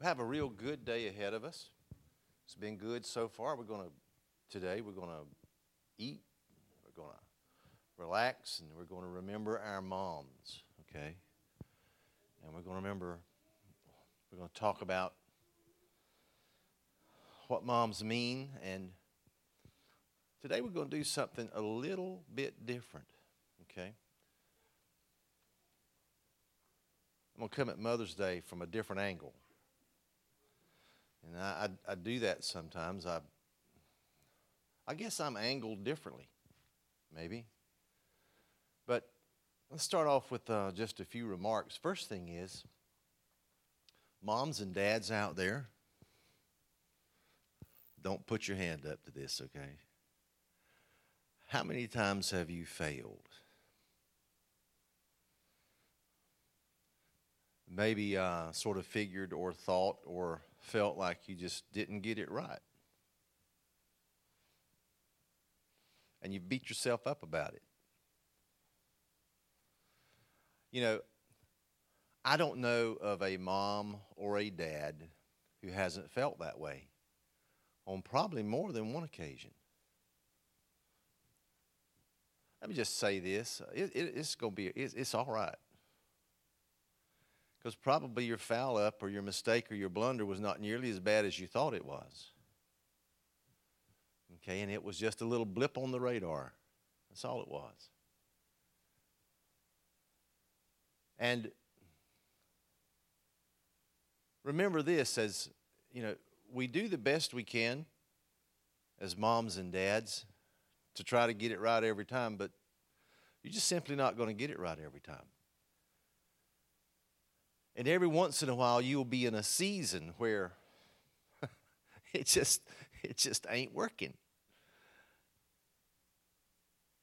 We have a real good day ahead of us. It's been good so far. We're going to, today, we're going to eat, we're going to relax, and we're going to remember our moms, okay? And we're going to remember, we're going to talk about what moms mean. And today we're going to do something a little bit different, okay? I'm going to come at Mother's Day from a different angle. And I, I, I do that sometimes. I, I guess I'm angled differently, maybe. But let's start off with uh, just a few remarks. First thing is, moms and dads out there, don't put your hand up to this, okay? How many times have you failed? Maybe uh, sort of figured or thought or felt like you just didn't get it right. And you beat yourself up about it. You know, I don't know of a mom or a dad who hasn't felt that way on probably more than one occasion. Let me just say this it, it, it's going to be, it, it's all right. Because probably your foul up or your mistake or your blunder was not nearly as bad as you thought it was. Okay, and it was just a little blip on the radar. That's all it was. And remember this as, you know, we do the best we can as moms and dads to try to get it right every time, but you're just simply not going to get it right every time. And every once in a while, you'll be in a season where it just it just ain't working.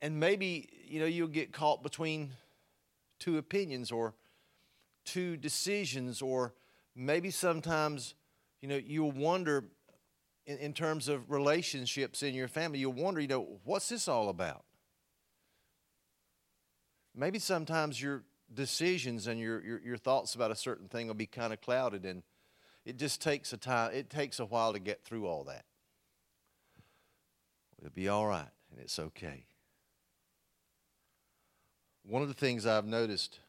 And maybe, you know, you'll get caught between two opinions or two decisions, or maybe sometimes, you know, you'll wonder in, in terms of relationships in your family, you'll wonder, you know, what's this all about? Maybe sometimes you're decisions and your, your, your thoughts about a certain thing will be kind of clouded and it just takes a time it takes a while to get through all that. It'll be all right and it's okay. One of the things i've noticed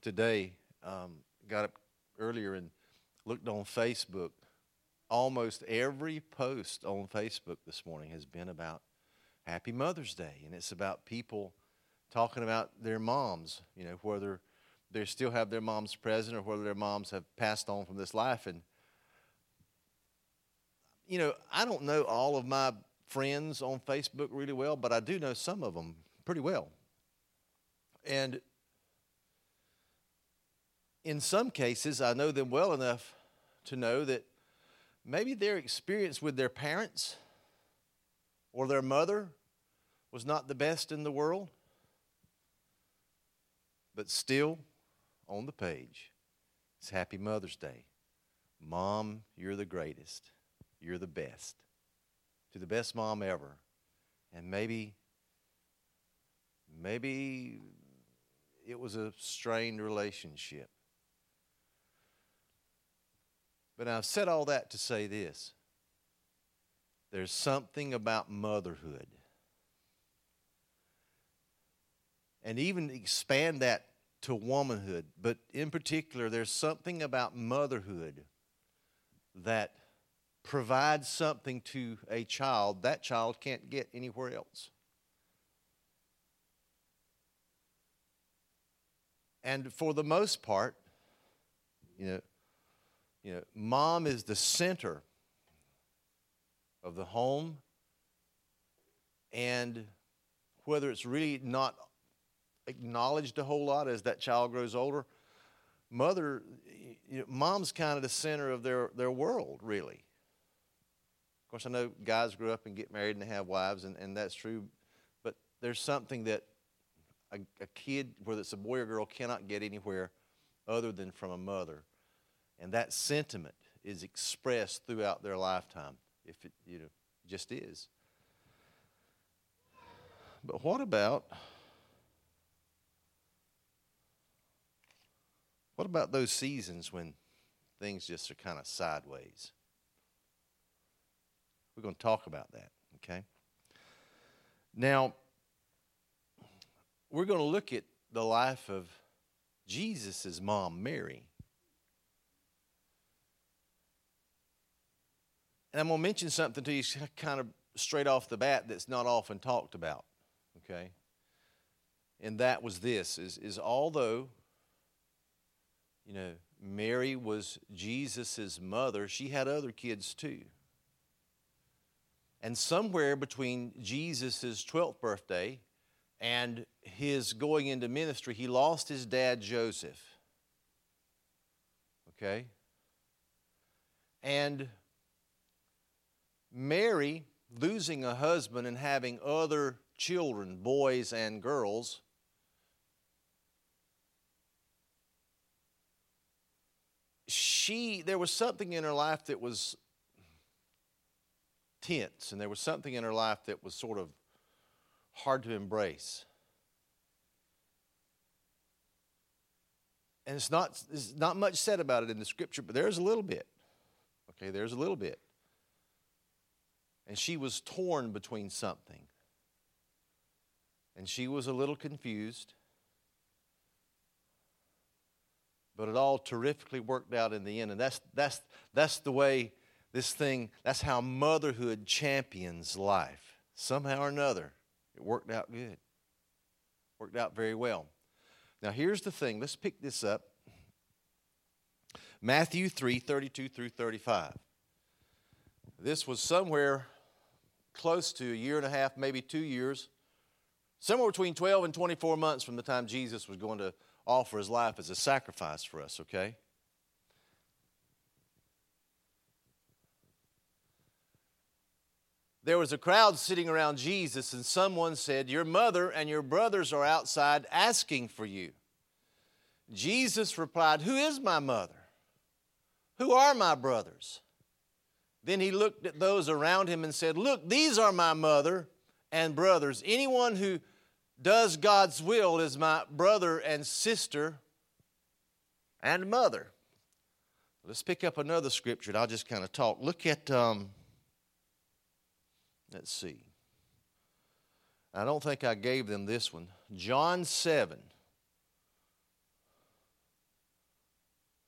today um, got up earlier and looked on facebook almost every post on facebook this morning has been about happy mother's day and it's about people talking about their moms, you know, whether they still have their moms present or whether their moms have passed on from this life. And, you know, I don't know all of my friends on Facebook really well, but I do know some of them pretty well. And in some cases, I know them well enough to know that maybe their experience with their parents or their mother was not the best in the world. But still, on the page, it's Happy Mother's Day. Mom, you're the greatest. You're the best. To the best mom ever. And maybe, maybe it was a strained relationship. But I've said all that to say this there's something about motherhood and even expand that to womanhood. But in particular, there's something about motherhood that provides something to a child that child can't get anywhere else. And for the most part, you know, you know, mom is the center of the home, and whether it's really not acknowledged a whole lot as that child grows older. Mother, you know, mom's kind of the center of their, their world, really. Of course, I know guys grow up and get married and have wives, and, and that's true. But there's something that a, a kid, whether it's a boy or girl, cannot get anywhere other than from a mother. And that sentiment is expressed throughout their lifetime, if it you know, just is. But what about what about those seasons when things just are kind of sideways. We're going to talk about that, okay? Now, we're going to look at the life of Jesus' mom, Mary. And I'm going to mention something to you kind of straight off the bat that's not often talked about, okay? And that was this is, is although, you know, Mary was Jesus' mother, she had other kids too. And somewhere between Jesus' 12th birthday and his going into ministry, he lost his dad, Joseph. Okay? And Mary, losing a husband and having other children, boys and girls, she, there was something in her life that was tense, and there was something in her life that was sort of hard to embrace. And it's not, there's not much said about it in the scripture, but there's a little bit. Okay, there's a little bit. And she was torn between something. And she was a little confused. But it all terrifically worked out in the end. And that's, that's, that's the way this thing, that's how motherhood champions life. Somehow or another, it worked out good. Worked out very well. Now, here's the thing. Let's pick this up. Matthew 3 32 through 35. This was somewhere close to a year and a half, maybe two years, somewhere between 12 and 24 months from the time Jesus was going to offer his life as a sacrifice for us, okay? There was a crowd sitting around Jesus, and someone said, Your mother and your brothers are outside asking for you. Jesus replied, Who is my mother? Who are my brothers? Then he looked at those around him and said, Look, these are my mother and brothers. Anyone who does God's will is my brother and sister and mother. Let's pick up another scripture and I'll just kind of talk. Look at, um, let's see. I don't think I gave them this one. John 7,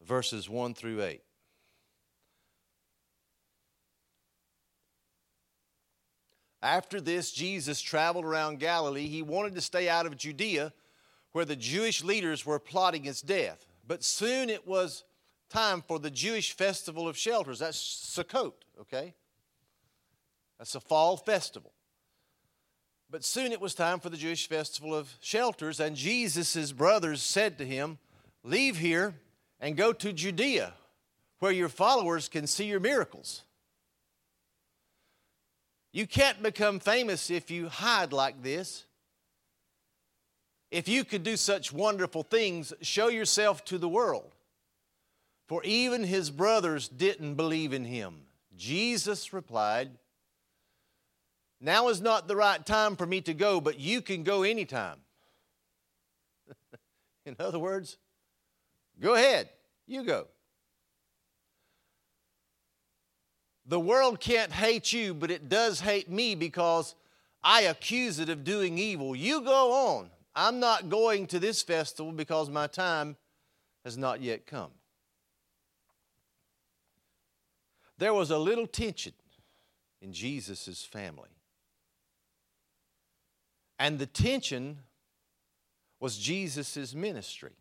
verses 1 through 8. After this, Jesus traveled around Galilee. He wanted to stay out of Judea, where the Jewish leaders were plotting his death. But soon it was time for the Jewish festival of shelters. That's Sukkot, okay? That's a fall festival. But soon it was time for the Jewish festival of shelters, and Jesus' brothers said to him, Leave here and go to Judea, where your followers can see your miracles. You can't become famous if you hide like this. If you could do such wonderful things, show yourself to the world. For even his brothers didn't believe in him. Jesus replied, Now is not the right time for me to go, but you can go anytime. in other words, go ahead, you go. The world can't hate you, but it does hate me because I accuse it of doing evil. You go on. I'm not going to this festival because my time has not yet come. There was a little tension in Jesus' family. And the tension was Jesus' ministry.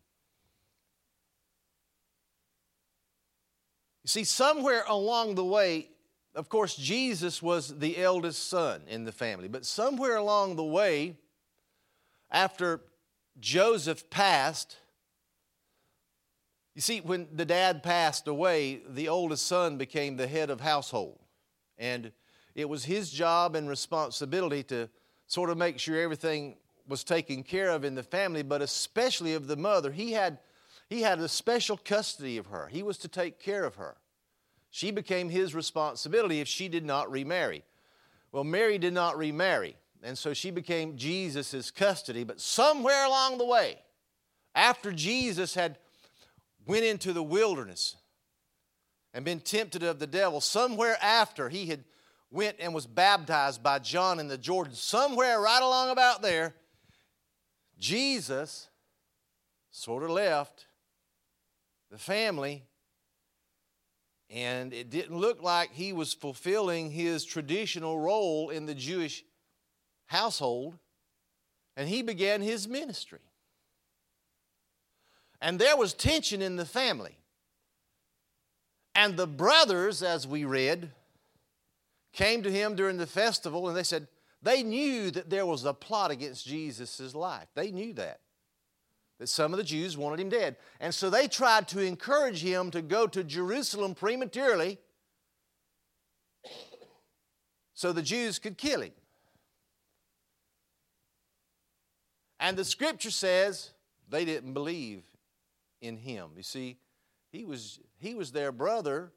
You see, somewhere along the way, of course, Jesus was the eldest son in the family, but somewhere along the way, after Joseph passed, you see, when the dad passed away, the oldest son became the head of household. And it was his job and responsibility to sort of make sure everything was taken care of in the family, but especially of the mother. He had, he had a special custody of her, he was to take care of her. She became his responsibility if she did not remarry. Well, Mary did not remarry, and so she became Jesus' custody. But somewhere along the way, after Jesus had went into the wilderness and been tempted of the devil, somewhere after he had went and was baptized by John in the Jordan, somewhere right along about there, Jesus sort of left the family and it didn't look like he was fulfilling his traditional role in the Jewish household, and he began his ministry. And there was tension in the family. And the brothers, as we read, came to him during the festival and they said, they knew that there was a plot against Jesus' life. They knew that that some of the Jews wanted him dead. And so they tried to encourage him to go to Jerusalem prematurely so the Jews could kill him. And the scripture says they didn't believe in him. You see, he was, he was their brother,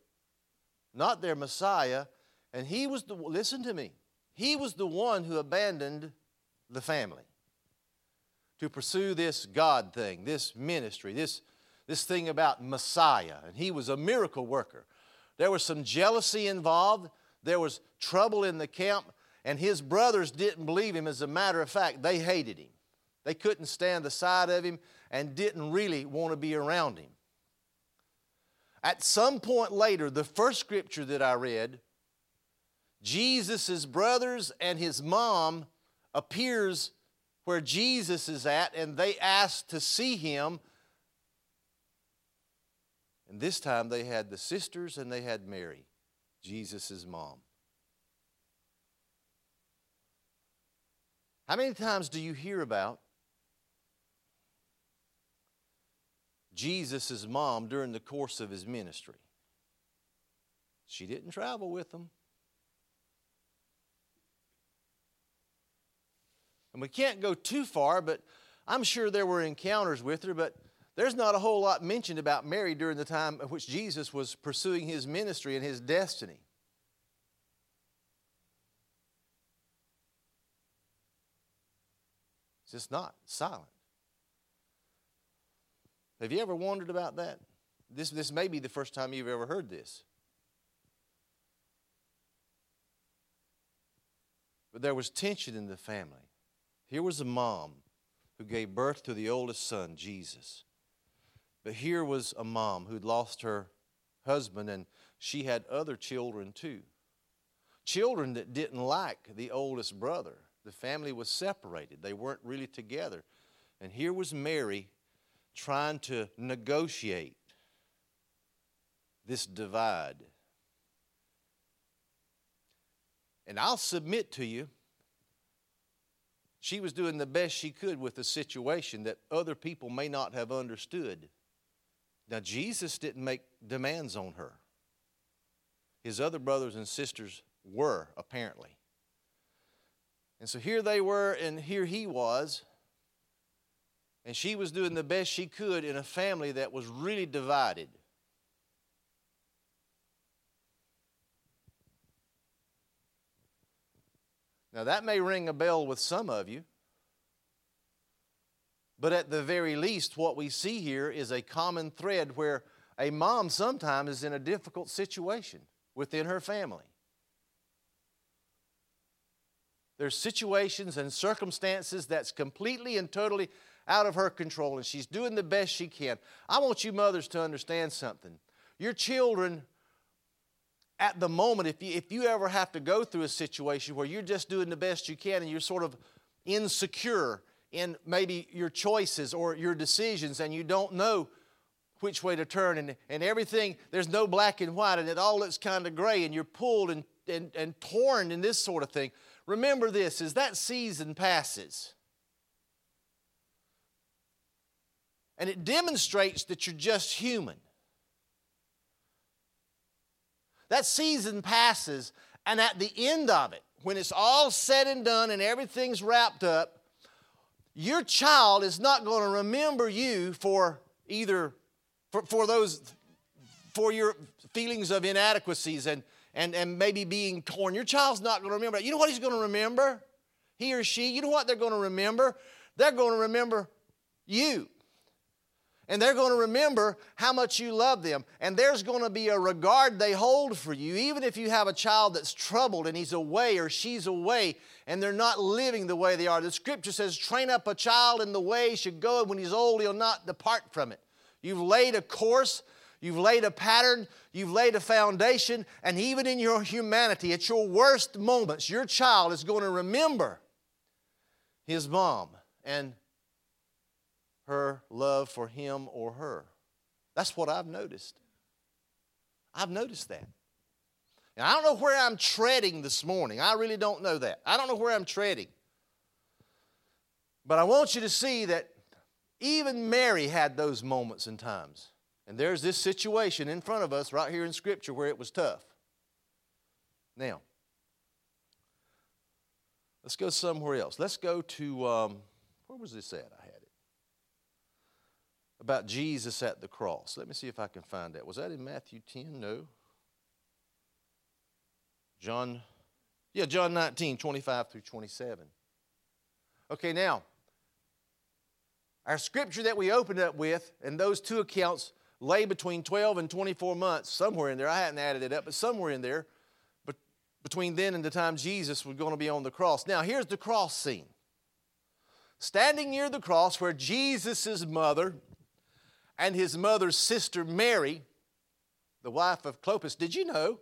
not their Messiah, and he was the, listen to me, he was the one who abandoned the family to pursue this God thing, this ministry, this, this thing about Messiah. And he was a miracle worker. There was some jealousy involved, there was trouble in the camp, and his brothers didn't believe him. As a matter of fact, they hated him. They couldn't stand the sight of him and didn't really want to be around him. At some point later, the first scripture that I read, Jesus' brothers and his mom appears where Jesus is at, and they asked to see him. And this time they had the sisters and they had Mary, Jesus' mom. How many times do you hear about Jesus' mom during the course of his ministry? She didn't travel with them. And we can't go too far, but I'm sure there were encounters with her, but there's not a whole lot mentioned about Mary during the time of which Jesus was pursuing his ministry and his destiny. It's just not silent. Have you ever wondered about that? This, this may be the first time you've ever heard this. But there was tension in the family. Here was a mom who gave birth to the oldest son, Jesus. But here was a mom who'd lost her husband and she had other children too. Children that didn't like the oldest brother. The family was separated, they weren't really together. And here was Mary trying to negotiate this divide. And I'll submit to you she was doing the best she could with a situation that other people may not have understood. Now, Jesus didn't make demands on her. His other brothers and sisters were, apparently. And so here they were, and here he was. And she was doing the best she could in a family that was really divided. Now, that may ring a bell with some of you, but at the very least, what we see here is a common thread where a mom sometimes is in a difficult situation within her family. There's situations and circumstances that's completely and totally out of her control, and she's doing the best she can. I want you mothers to understand something. Your children at the moment, if you, if you ever have to go through a situation where you're just doing the best you can and you're sort of insecure in maybe your choices or your decisions and you don't know which way to turn and, and everything, there's no black and white and it all looks kind of gray and you're pulled and, and, and torn in this sort of thing. Remember this as that season passes. And it demonstrates that you're just human. That season passes, and at the end of it, when it's all said and done and everything's wrapped up, your child is not going to remember you for either for, for those for your feelings of inadequacies and, and, and maybe being torn. Your child's not going to remember. You know what he's going to remember? He or she, you know what they're going to remember? They're going to remember you. And they're going to remember how much you love them. And there's going to be a regard they hold for you, even if you have a child that's troubled and he's away or she's away and they're not living the way they are. The scripture says, train up a child in the way he should go, and when he's old, he'll not depart from it. You've laid a course, you've laid a pattern, you've laid a foundation, and even in your humanity, at your worst moments, your child is going to remember his mom and her love for him or her. That's what I've noticed. I've noticed that. And I don't know where I'm treading this morning. I really don't know that. I don't know where I'm treading. But I want you to see that even Mary had those moments and times. And there's this situation in front of us right here in Scripture where it was tough. Now, let's go somewhere else. Let's go to, um, where was this at? I. About Jesus at the cross. Let me see if I can find that. Was that in Matthew 10? No. John, yeah, John 19, 25 through 27. Okay, now, our scripture that we opened up with, and those two accounts lay between 12 and 24 months, somewhere in there. I hadn't added it up, but somewhere in there, but between then and the time Jesus was going to be on the cross. Now, here's the cross scene. Standing near the cross where Jesus' mother and his mother's sister Mary, the wife of Clopas, did you know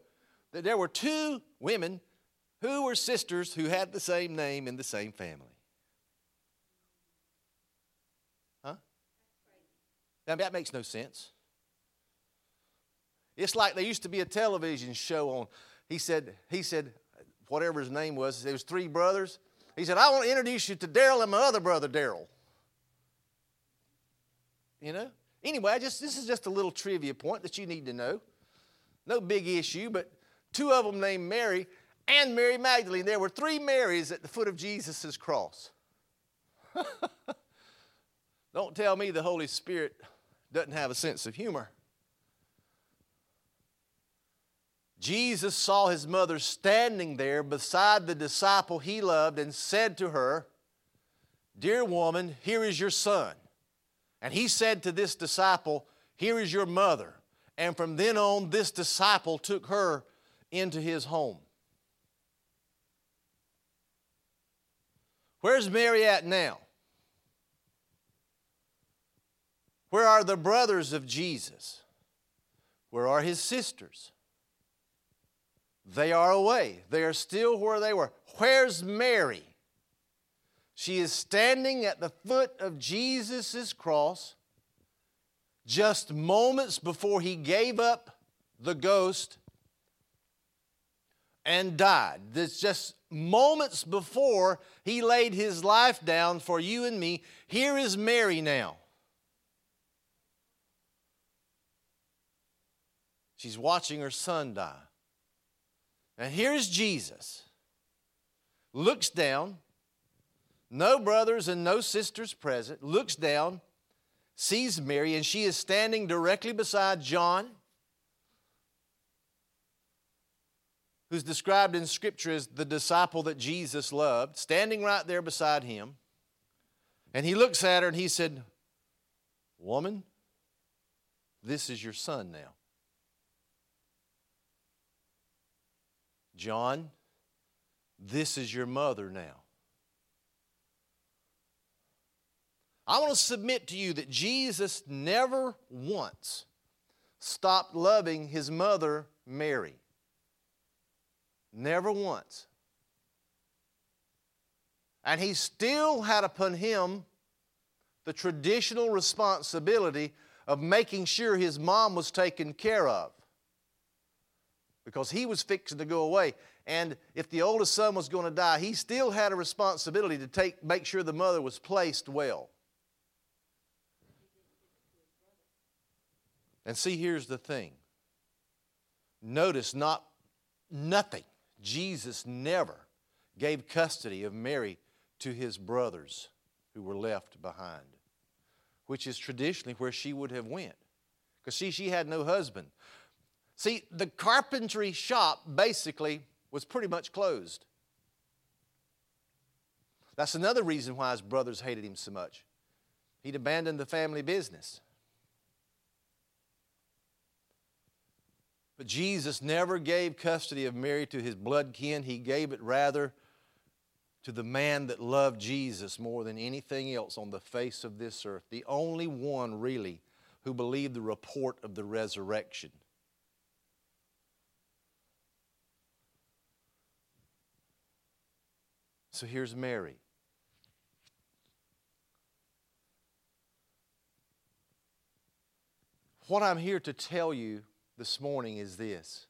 that there were two women who were sisters who had the same name in the same family? Huh? Now, that makes no sense. It's like there used to be a television show on. He said, he said, whatever his name was, there was three brothers. He said, I want to introduce you to Daryl and my other brother, Daryl. You know? Anyway, I just this is just a little trivia point that you need to know. No big issue, but two of them named Mary and Mary Magdalene. There were three Marys at the foot of Jesus' cross. Don't tell me the Holy Spirit doesn't have a sense of humor. Jesus saw his mother standing there beside the disciple he loved and said to her, Dear woman, here is your son. And he said to this disciple, Here is your mother. And from then on, this disciple took her into his home. Where's Mary at now? Where are the brothers of Jesus? Where are his sisters? They are away. They are still where they were. Where's Mary? She is standing at the foot of Jesus' cross just moments before he gave up the ghost and died. That's just moments before he laid his life down for you and me. Here is Mary now. She's watching her son die. And here's Jesus. Looks down, no brothers and no sisters present, looks down, sees Mary, and she is standing directly beside John, who's described in Scripture as the disciple that Jesus loved, standing right there beside him. And he looks at her and he said, Woman, this is your son now. John, this is your mother now. I want to submit to you that Jesus never once stopped loving his mother, Mary. Never once. And he still had upon him the traditional responsibility of making sure his mom was taken care of because he was fixing to go away. And if the oldest son was going to die, he still had a responsibility to take, make sure the mother was placed well. And see, here's the thing. Notice not nothing. Jesus never gave custody of Mary to his brothers who were left behind, which is traditionally where she would have went. Because see, she had no husband. See, the carpentry shop basically was pretty much closed. That's another reason why his brothers hated him so much. He'd abandoned the family business. But Jesus never gave custody of Mary to his blood kin. He gave it rather to the man that loved Jesus more than anything else on the face of this earth, the only one really who believed the report of the resurrection. So here's Mary. What I'm here to tell you this morning is this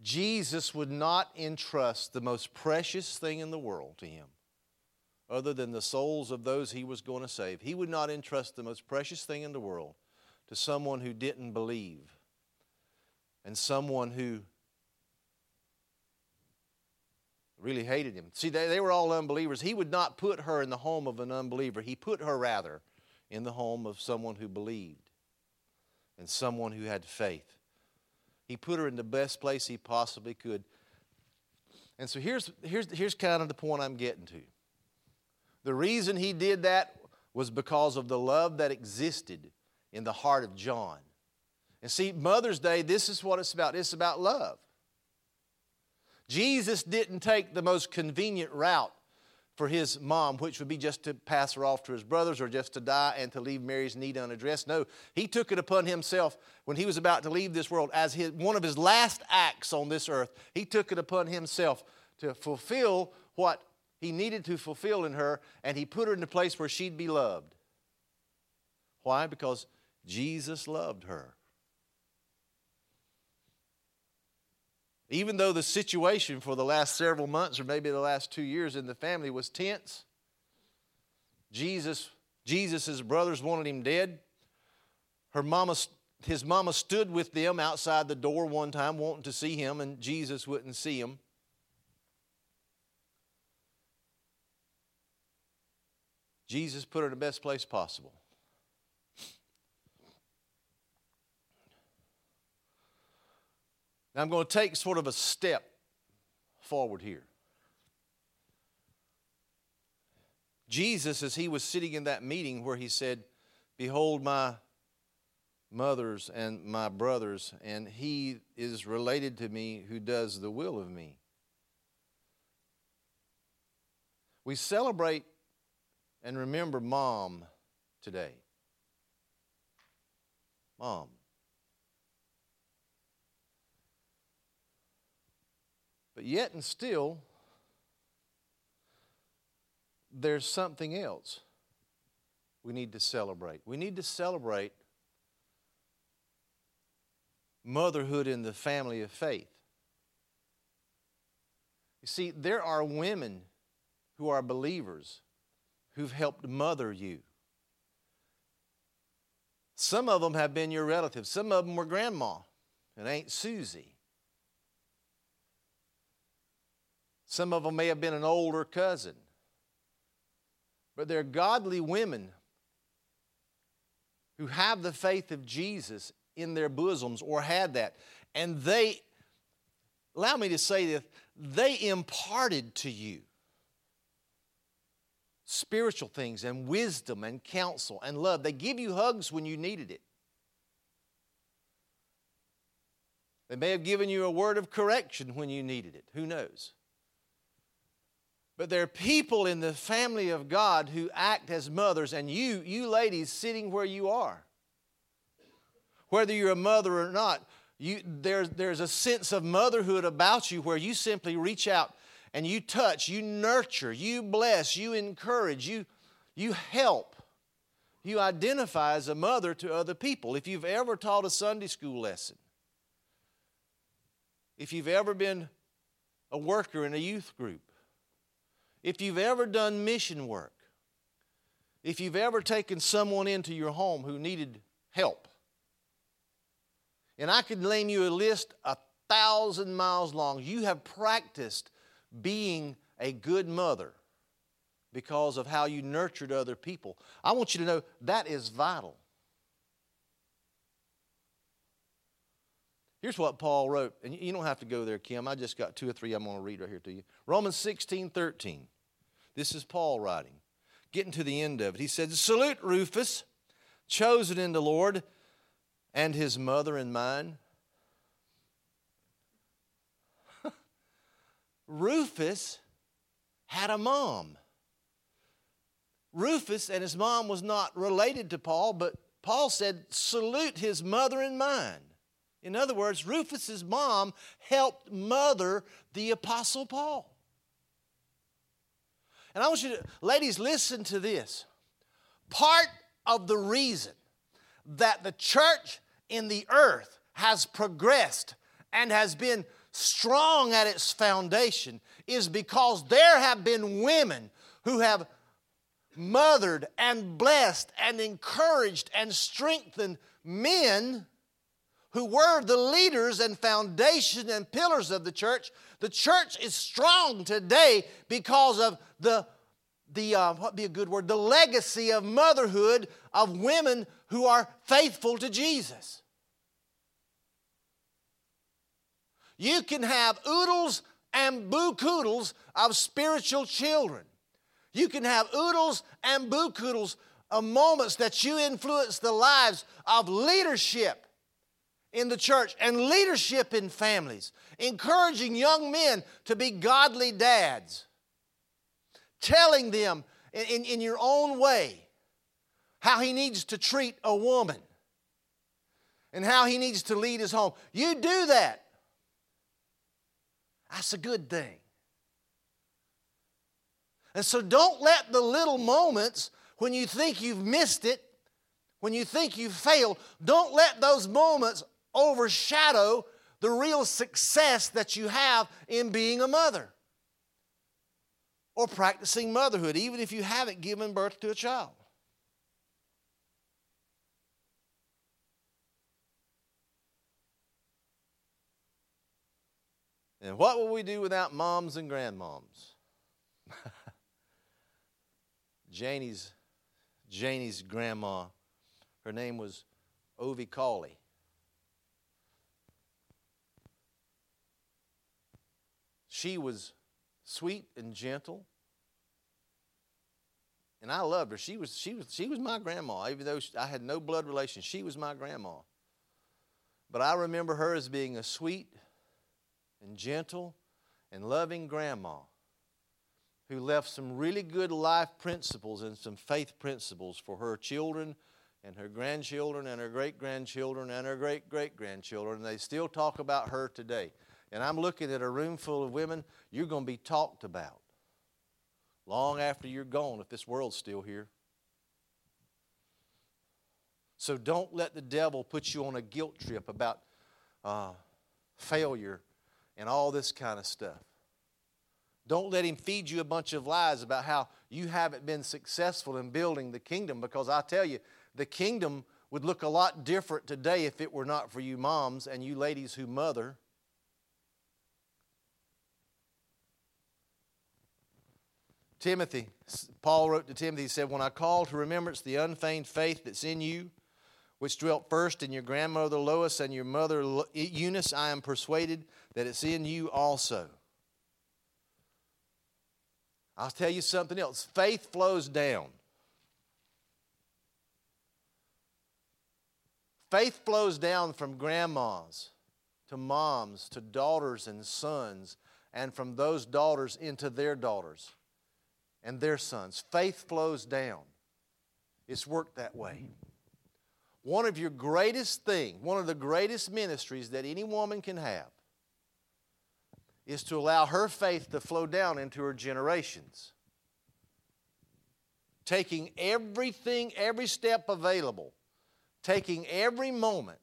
Jesus would not entrust the most precious thing in the world to him other than the souls of those he was going to save. He would not entrust the most precious thing in the world to someone who didn't believe and someone who really hated him. See, they, they were all unbelievers. He would not put her in the home of an unbeliever, he put her rather in the home of someone who believed and someone who had faith. He put her in the best place he possibly could. And so here's, here's, here's kind of the point I'm getting to. The reason he did that was because of the love that existed in the heart of John. And see, Mother's Day, this is what it's about it's about love. Jesus didn't take the most convenient route for his mom, which would be just to pass her off to his brothers or just to die and to leave Mary's need unaddressed. No, he took it upon himself when he was about to leave this world as his, one of his last acts on this earth. He took it upon himself to fulfill what he needed to fulfill in her, and he put her in a place where she'd be loved. Why? Because Jesus loved her. Even though the situation for the last several months or maybe the last two years in the family was tense, Jesus, Jesus's brothers wanted him dead. Her mama, his mama stood with them outside the door one time wanting to see him, and Jesus wouldn't see him. Jesus put her in the best place possible. Now I'm going to take sort of a step forward here. Jesus, as he was sitting in that meeting where he said, Behold my mothers and my brothers, and he is related to me who does the will of me. We celebrate and remember mom today. Mom. But yet and still, there's something else we need to celebrate. We need to celebrate motherhood in the family of faith. You see, there are women who are believers who've helped mother you. Some of them have been your relatives, some of them were grandma and Aunt Susie. Some of them may have been an older cousin. But they're godly women who have the faith of Jesus in their bosoms or had that. And they, allow me to say this, they imparted to you spiritual things and wisdom and counsel and love. They give you hugs when you needed it. They may have given you a word of correction when you needed it. Who knows? But there are people in the family of God who act as mothers, and you, you ladies, sitting where you are, whether you're a mother or not, you, there's, there's a sense of motherhood about you where you simply reach out and you touch, you nurture, you bless, you encourage, you, you help. You identify as a mother to other people. If you've ever taught a Sunday school lesson, if you've ever been a worker in a youth group, if you've ever done mission work, if you've ever taken someone into your home who needed help, and I could name you a list a thousand miles long, you have practiced being a good mother because of how you nurtured other people. I want you to know that is vital. Here's what Paul wrote, and you don't have to go there, Kim. I just got two or three I'm going to read right here to you. Romans 16 13. This is Paul writing, getting to the end of it. He said, Salute Rufus, chosen in the Lord, and his mother and mine. Rufus had a mom. Rufus and his mom was not related to Paul, but Paul said, Salute his mother and mine. In other words, Rufus's mom helped mother the Apostle Paul. And I want you to, ladies, listen to this. Part of the reason that the church in the earth has progressed and has been strong at its foundation is because there have been women who have mothered and blessed and encouraged and strengthened men who were the leaders and foundation and pillars of the church. The church is strong today because of the the uh, what be a good word the legacy of motherhood of women who are faithful to jesus you can have oodles and boo-koodles of spiritual children you can have oodles and boo-koodles of moments that you influence the lives of leadership in the church and leadership in families, encouraging young men to be godly dads, telling them in, in, in, your own way how he needs to treat a woman and how he needs to lead his home. You do that. That's a good thing. And so don't let the little moments when you think you've missed it, when you think you've failed, don't let those moments overshadow the real success that you have in being a mother or practicing motherhood, even if you haven't given birth to a child. And what will we do without moms and grandmoms? Janie's, Janie's grandma, her name was Ovi Cawley. She was sweet and gentle. And I loved her. She was, she was, she was my grandma, even though I had no blood relation. She was my grandma. But I remember her as being a sweet and gentle and loving grandma who left some really good life principles and some faith principles for her children and her grandchildren and her great grandchildren and her great great grandchildren. And they still talk about her today. And I'm looking at a room full of women you're going to be talked about long after you're gone if this world's still here. So don't let the devil put you on a guilt trip about uh, failure and all this kind of stuff. Don't let him feed you a bunch of lies about how you haven't been successful in building the kingdom because I tell you, the kingdom would look a lot different today if it were not for you moms and you ladies who mother. Timothy, Paul wrote to Timothy, he said, When I call to remembrance the unfeigned faith that's in you, which dwelt first in your grandmother Lois and your mother Eunice, I am persuaded that it's in you also. I'll tell you something else faith flows down. Faith flows down from grandmas to moms to daughters and sons, and from those daughters into their daughters and their sons. Faith flows down. It's worked that way. One of your greatest things, one of the greatest ministries that any woman can have is to allow her faith to flow down into her generations. Taking everything, every step available, taking every moment,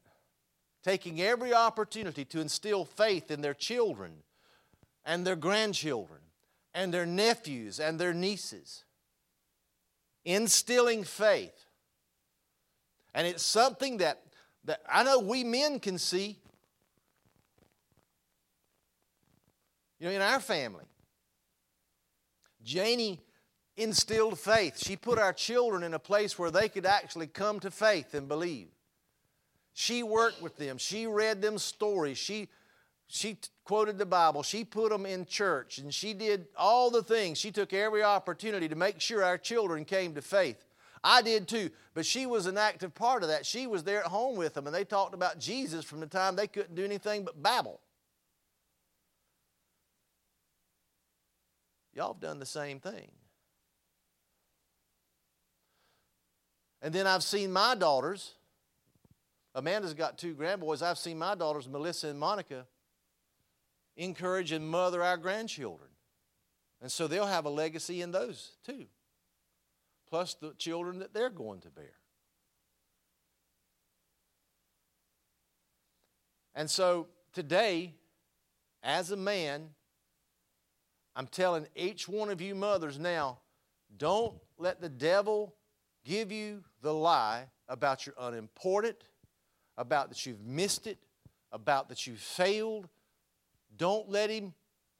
taking every opportunity to instill faith in their children and their grandchildren and their nephews and their nieces. Instilling faith. And it's something that, that I know we men can see. You know, in our family, Janie instilled faith. She put our children in a place where they could actually come to faith and believe. She worked with them. She read them stories. She, she quoted the Bible. She put them in church and she did all the things. She took every opportunity to make sure our children came to faith. I did too, but she was an active part of that. She was there at home with them and they talked about Jesus from the time they couldn't do anything but babble. y'all have done the same thing. And then I've seen my daughters. Amanda's got two grandboys. I've seen my daughters, Melissa and Monica, encourage and mother our grandchildren. And so they'll have a legacy in those too, plus the children that they're going to bear. And so today, as a man, I'm telling each one of you mothers now don't let the devil give you the lie about you're unimportant, about that you've missed it, about that you failed. Don't let him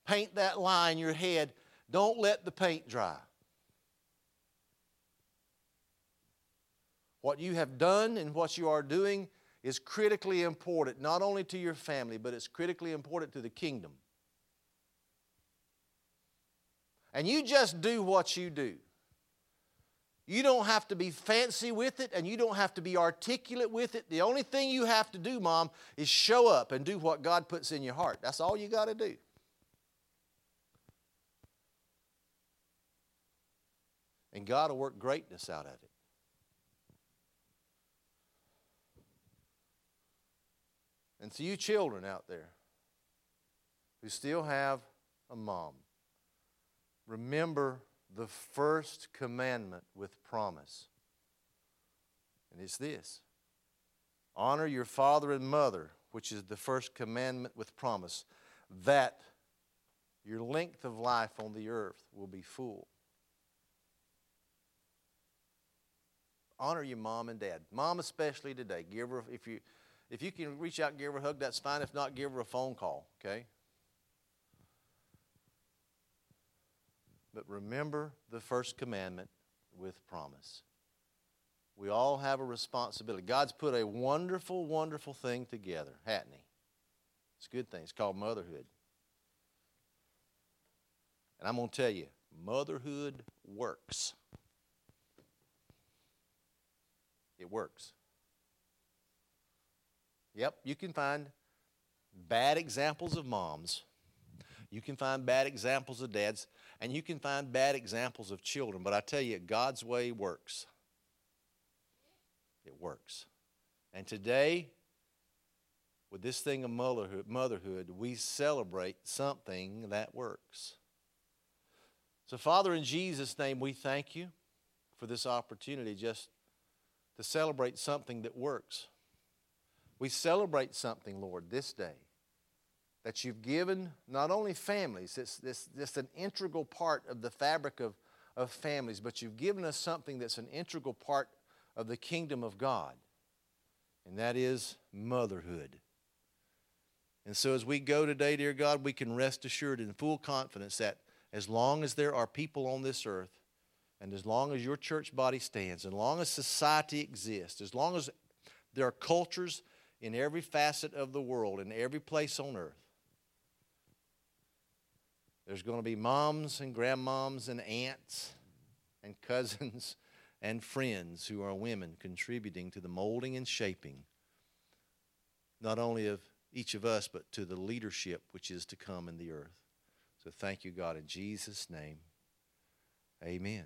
paint that lie in your head. Don't let the paint dry. What you have done and what you are doing is critically important, not only to your family, but it's critically important to the kingdom. And you just do what you do. You don't have to be fancy with it and you don't have to be articulate with it. The only thing you have to do, Mom, is show up and do what God puts in your heart. That's all you got to do. And God will work greatness out of it. And to you children out there who still have a mom, remember the first commandment with promise. And it's this honor your father and mother, which is the first commandment with promise, that your length of life on the earth will be full. Honor your mom and dad. Mom, especially today. Give her, if you, if you can reach out give her a hug, that's fine. If not, give her a phone call, okay? But remember the first commandment with promise. We all have a responsibility. God's put a wonderful, wonderful thing together, hasn't He? It's a good thing. It's called motherhood. And I'm going to tell you, motherhood works. It works. Yep, you can find bad examples of moms. You can find bad examples of dads. And you can find bad examples of children, but I tell you, God's way works. It works. And today, with this thing of motherhood, we celebrate something that works. So, Father, in Jesus' name, we thank you for this opportunity just to celebrate something that works. We celebrate something, Lord, this day that you've given not only families, it's, it's, it's an integral part of the fabric of, of families, but you've given us something that's an integral part of the kingdom of God, and that is motherhood. And so, as we go today, dear God, we can rest assured in full confidence that as long as there are people on this earth, and as long as your church body stands, as long as society exists, as long as there are cultures in every facet of the world, in every place on earth, there's going to be moms and grandmoms and aunts and cousins and friends who are women contributing to the molding and shaping not only of each of us, but to the leadership which is to come in the earth. So thank you, God, in Jesus' name. Amen.